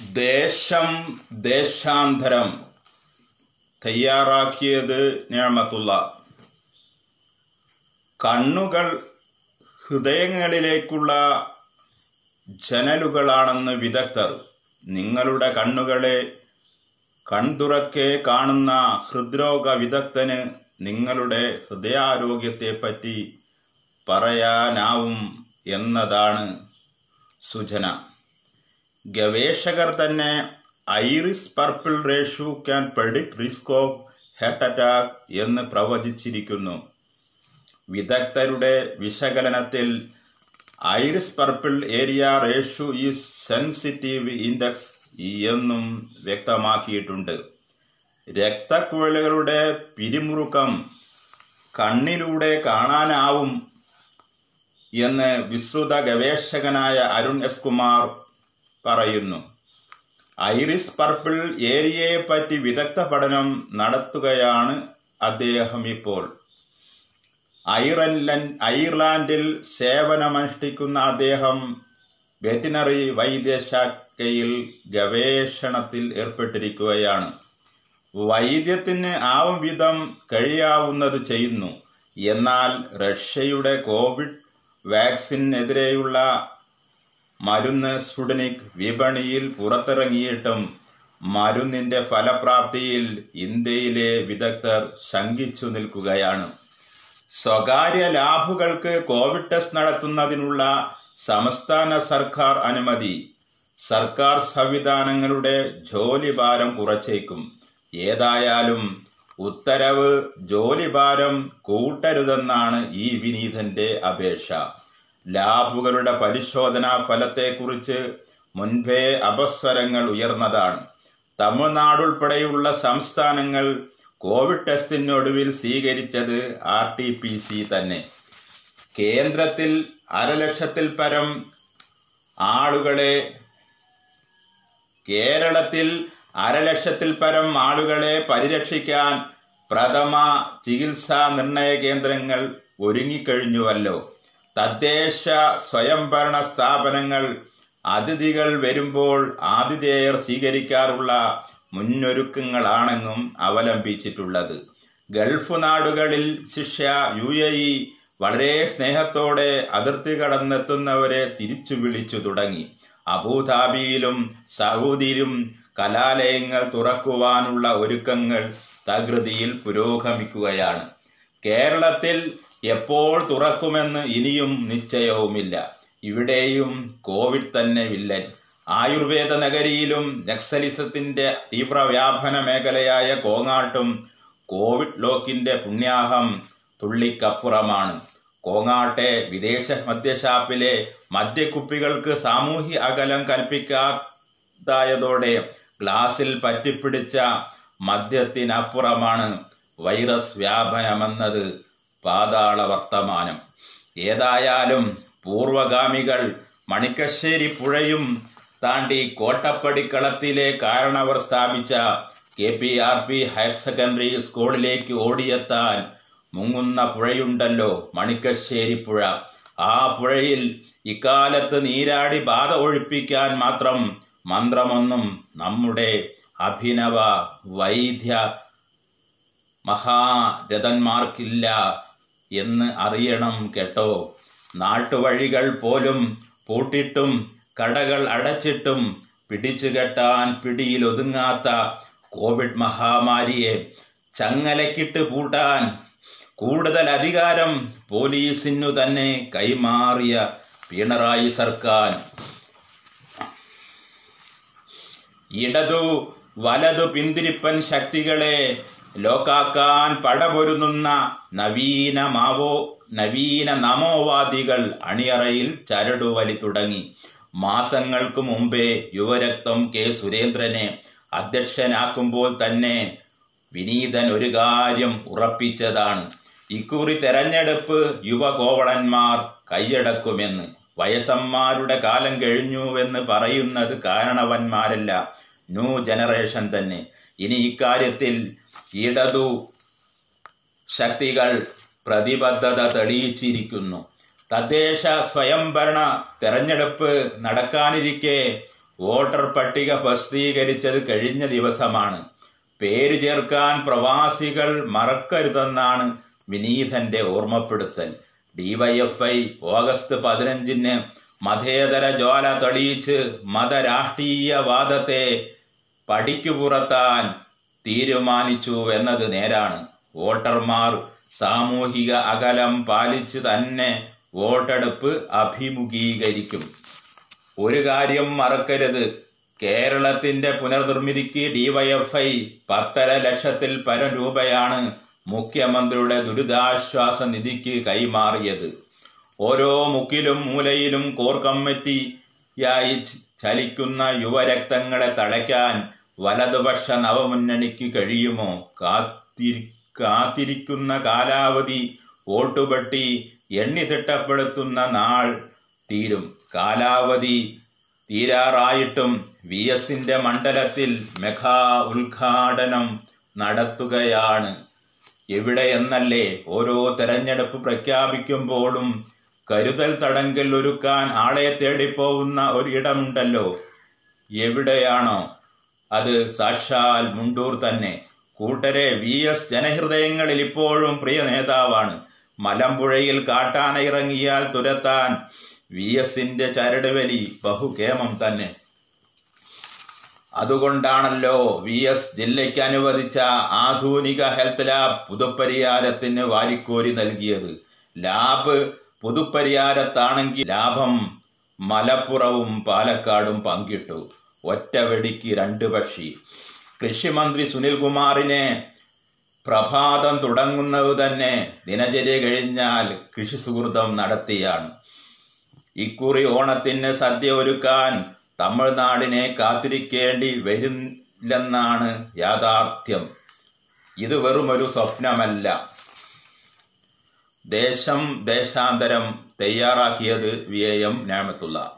ദേശം ദേശാന്തരം. തയ്യാറാക്കിയത് ഞാമത്തുള്ള കണ്ണുകൾ ഹൃദയങ്ങളിലേക്കുള്ള ജനലുകളാണെന്ന് വിദഗ്ധർ നിങ്ങളുടെ കണ്ണുകളെ കൺതുറക്കെ കാണുന്ന ഹൃദ്രോഗ വിദഗ്ധന് നിങ്ങളുടെ ഹൃദയാരോഗ്യത്തെപ്പറ്റി പറയാനാവും എന്നതാണ് സൂചന. ഗവേഷകർ തന്നെ iris purple ratio can predict risk of heart attack എന്ന് പ്രവചിച്ചിരിക്കുന്നു. വിദഗ്ധരുടെ വിശകലനത്തിൽ iris purple area ratio is sensitive index എന്നും വ്യക്തമാക്കിയിട്ടുണ്ട്. രക്തക്കുഴലുകളുടെ പിരിമുറുക്കം കണ്ണിലൂടെ കാണാനാവും എന്ന് വിശ്രുത ഗവേഷകനായ അരുൺ എസ് കുമാർ പറയുന്നു. ഐറിസ് പർപ്പിൾ ഏരിയയെ പറ്റി വിദഗ്ധ പഠനം നടത്തുകയാണ് അദ്ദേഹം ഇപ്പോൾ ഐർലൻഡ് ഐർലാൻഡിൽ സേവനമനുഷ്ഠിക്കുന്ന അദ്ദേഹം വെറ്റിനറി വൈദ്യശാഖയിൽ ഗവേഷണത്തിൽ ഏർപ്പെട്ടിരിക്കുകയാണ്. വൈദ്യത്തിന് ആവും വിധം കഴിയാവുന്നത് ചെയ്യുന്നു. എന്നാൽ റഷ്യയുടെ കോവിഡ് വാക്സിനെതിരെയുള്ള മരുന്ന് സ്ഫുടനിക് വിപണിയിൽ പുറത്തിറങ്ങിയിട്ടും മരുന്നിന്റെ ഫലപ്രാപ്തിയിൽ ഇന്ത്യയിലെ വിദഗ്ധർ ശങ്കിച്ചു നിൽക്കുകയാണ്. സ്വകാര്യ ലാഭുകൾക്ക് കോവിഡ് ടെസ്റ്റ് നടത്തുന്നതിനുള്ള സംസ്ഥാന സർക്കാർ അനുമതി. സർക്കാർ സംവിധാനങ്ങളുടെ ജോലിഭാരം കുറച്ചേക്കും. ഏതായാലും ഉത്തരവ് ജോലിഭാരം കൂട്ടരുതെന്നാണ് ഈ വിനീതന്റെ അപേക്ഷ. ലാബുകളുടെ പരിശോധനാ ഫലത്തെക്കുറിച്ച് മുൻപേ അപസ്വരങ്ങൾ ഉയർന്നതാണ്. തമിഴ്നാടുൾപ്പെടെയുള്ള സംസ്ഥാനങ്ങൾ കോവിഡ് ടെസ്റ്റിനൊടുവിൽ സ്വീകരിച്ചത് ആർ ടി പി സി തന്നെ. കേന്ദ്രത്തിൽ അരലക്ഷത്തിൽ പരം ആളുകളെ കേരളത്തിൽ അരലക്ഷത്തിൽ പരം ആളുകളെ പരിരക്ഷിക്കാൻ പ്രഥമ ചികിത്സാ നിർണയ കേന്ദ്രങ്ങൾ ഒരുങ്ങിക്കഴിഞ്ഞുവല്ലോ. തദ്ദേശ സ്വയംഭരണ സ്ഥാപനങ്ങൾ അതിഥികൾ വരുമ്പോൾ ആതിഥേയർ സ്വീകരിക്കാറുള്ള മുന്നൊരുക്കങ്ങളാണെന്നും അവലംബിച്ചിട്ടുള്ളത്. ഗൾഫ് നാടുകളിൽ ശിക്ഷ യു എ ഇ വളരെ സ്നേഹത്തോടെ അതിർത്തി കടന്നെത്തുന്നവരെ തിരിച്ചു വിളിച്ചു തുടങ്ങി. അബുദാബിയിലും സൗദിയിലും കലാലയങ്ങൾ തുറക്കുവാനുള്ള ഒരുക്കങ്ങൾ തകൃതിയിൽ പുരോഗമിക്കുകയാണ്. കേരളത്തിൽ എപ്പോൾ തുറക്കുമെന്ന് ഇനിയും നിശ്ചയവുമില്ല. ഇവിടെയും കോവിഡ് തന്നെ വില്ലൻ. ആയുർവേദ നഗരിയിലും നക്സലിസത്തിന്റെ തീവ്രവ്യാപന മേഖലയായ കോങ്ങാട്ടും കോവിഡ് ലോക്കിന്റെ പുണ്യാഹം തുള്ളിക്കപ്പുറമാണ്. കോങ്ങാട്ടെ വിദേശ മദ്യഷാപ്പിലെ മദ്യക്കുപ്പികൾക്ക് സാമൂഹ്യ അകലം കൽപ്പിക്കാതായതോടെ ഗ്ലാസിൽ പറ്റിപ്പിടിച്ച മദ്യത്തിനപ്പുറമാണ് വൈറസ് വ്യാപനമെന്നത്. പാതാള വർത്തമാനം ഏതായാലും പൂർവഗാമികൾ മണിക്കശ്ശേരി പുഴയും താണ്ടി കോട്ടപ്പടിക്കളത്തിലെ കാരണവർ സ്ഥാപിച്ച K P R P higher secondary സ്കൂളിലേക്ക് ഓടിയെത്താൻ മുങ്ങുന്ന പുഴയുണ്ടല്ലോ മണിക്കശ്ശേരി പുഴ. ആ പുഴയിൽ ഇക്കാലത്ത് നീരാടി ബാധ ഒഴിപ്പിക്കാൻ മാത്രം മന്ത്രമൊന്നും നമ്മുടെ അഭിനവ വൈദ്യ മഹാരഥന്മാർക്കില്ല. എന്ന് അറിയണം കേട്ടോ. നാട്ടുവഴികൾ പോലും പൂട്ടിട്ടും കടകൾ അടച്ചിട്ടും പിടിച്ചുകെട്ടാൻ പിടിയിലൊതുങ്ങാത്ത കോവിഡ് മഹാമാരിയെ ചങ്ങലക്കിട്ട് പൂട്ടാൻ കൂടുതൽ അധികാരം പോലീസിനു തന്നെ കൈമാറിയ പിണറായി സർക്കാർ. ഇടതു വലതു പിന്തിരിപ്പൻ ശക്തികളെ ലോക്കാക്കാൻ പടപൊരുന്നുന്ന നവീന മാവോ നവീന നമോവാദികൾ അണിയറയിൽ ചരടുവലി തുടങ്ങി. മാസങ്ങൾക്ക് മുമ്പേ യുവരക്തം കെ. സുരേന്ദ്രനെ അധ്യക്ഷനാക്കുമ്പോൾ തന്നെ വിനീതൻ ഒരു കാര്യം ഉറപ്പിച്ചതാണ്. ഇക്കുറി തെരഞ്ഞെടുപ്പ് യുവകോവളന്മാർ കൈയടക്കുമെന്ന്. വയസ്സന്മാരുടെ കാലം കഴിഞ്ഞുവെന്ന് പറയുന്നത് കാരണവന്മാരല്ല ന്യൂ ജനറേഷൻ തന്നെ. ഇനി ഇക്കാര്യത്തിൽ ഇടതു ശക്തികൾ പ്രതിബദ്ധത തെളിയിച്ചിരിക്കുന്നു. തദ്ദേശ സ്വയംഭരണ തെരഞ്ഞെടുപ്പ് നടക്കാനിരിക്കെ വോട്ടർ പട്ടിക പ്രസിദ്ധീകരിച്ചത് കഴിഞ്ഞ ദിവസമാണ്. പേര് ചേർക്കാൻ പ്രവാസികൾ മറക്കരുതെന്നാണ് വിനീതന്റെ ഓർമ്മപ്പെടുത്തൽ. ഡിവൈഎഫ്ഐ ഓഗസ്റ്റ് പതിനഞ്ചിന് മതേതര ജ്വാല തെളിയിച്ച് മതരാഷ്ട്രീയവാദത്തെ പടിക്കു പുറത്താൻ തീരുമാനിച്ചു എന്നത് നേരാണ്. വോട്ടർമാർ സാമൂഹിക അകലം പാലിച്ച് തന്നെ വോട്ടെടുപ്പ് അഭിമുഖീകരിക്കും. ഒരു കാര്യം മറക്കരുത്. കേരളത്തിന്റെ പുനർനിർമ്മിതിക്ക് ഡിവൈഎഫ്ഐ പത്തര ലക്ഷത്തിൽ പരം രൂപയാണ് മുഖ്യമന്ത്രിയുടെ ദുരിതാശ്വാസ നിധിക്ക് കൈമാറിയത്. ഓരോ മുക്കിലും മൂലയിലും കോർ കമ്മിറ്റിയായി ചലിക്കുന്ന യുവരക്തങ്ങളെ തളയ്ക്കാൻ വലതുപക്ഷ നവമുന്നണിക്ക് കഴിയുമോ? കാത്തിരി കാത്തിരിക്കുന്ന കാലാവധി വോട്ടുപെട്ടി എണ്ണി തിട്ടപ്പെടുത്തുന്ന നാൾ തീരും. കാലാവധി തീരാറായിട്ടും വി എസിന്റെ മണ്ഡലത്തിൽ മെഗാ ഉദ്ഘാടനം നടത്തുകയാണ്. എവിടെയെന്നല്ലേ ഓരോ തെരഞ്ഞെടുപ്പ് പ്രഖ്യാപിക്കുമ്പോഴും കരുതൽ തടങ്കൽ ഒരുക്കാൻ ആളെ തേടിപ്പോകുന്ന ഒരിടമുണ്ടല്ലോ എവിടെയാണോ അത് സാക്ഷാൽ മുണ്ടൂർ തന്നെ. കൂട്ടരെ വി എസ് ജനഹൃദയങ്ങളിൽ ഇപ്പോഴും പ്രിയ നേതാവാണ്. മലമ്പുഴയിൽ കാട്ടാന ഇറങ്ങിയാൽ തുരത്താൻ വി എസിന്റെ ചരടുവലി ബഹുകേമം തന്നെ. അതുകൊണ്ടാണല്ലോ വി എസ് ജില്ലയ്ക്ക് അനുവദിച്ച ആധുനിക ഹെൽത്ത് ലാബ് പുതുപ്പരിയാരത്തിന് വാരിക്കോരി നൽകിയത്. ലാബ് പുതുപ്പരിയാരത്താണെങ്കിൽ ലാഭം മലപ്പുറവും പാലക്കാടും പങ്കിട്ടു. ഒറ്റ വെടിക്ക് രണ്ട് പക്ഷി. കൃഷിമന്ത്രി സുനിൽകുമാറിനെ പ്രഭാതം തുടങ്ങുന്നത് തന്നെ ദിനചര്യ കഴിഞ്ഞാൽ കൃഷി സുഹൃതം നടത്തിയാണ്. ഇക്കുറി ഓണത്തിന് സദ്യ ഒരുക്കാൻ തമിഴ്നാടിനെ കാത്തിരിക്കേണ്ടി വരില്ലെന്നാണ് യാഥാർത്ഥ്യം. ഇത് വെറുമൊരു സ്വപ്നമല്ല. ദേശം ദേശാന്തരം തയ്യാറാക്കിയത് വി എം ഞാമത്തുള്ള.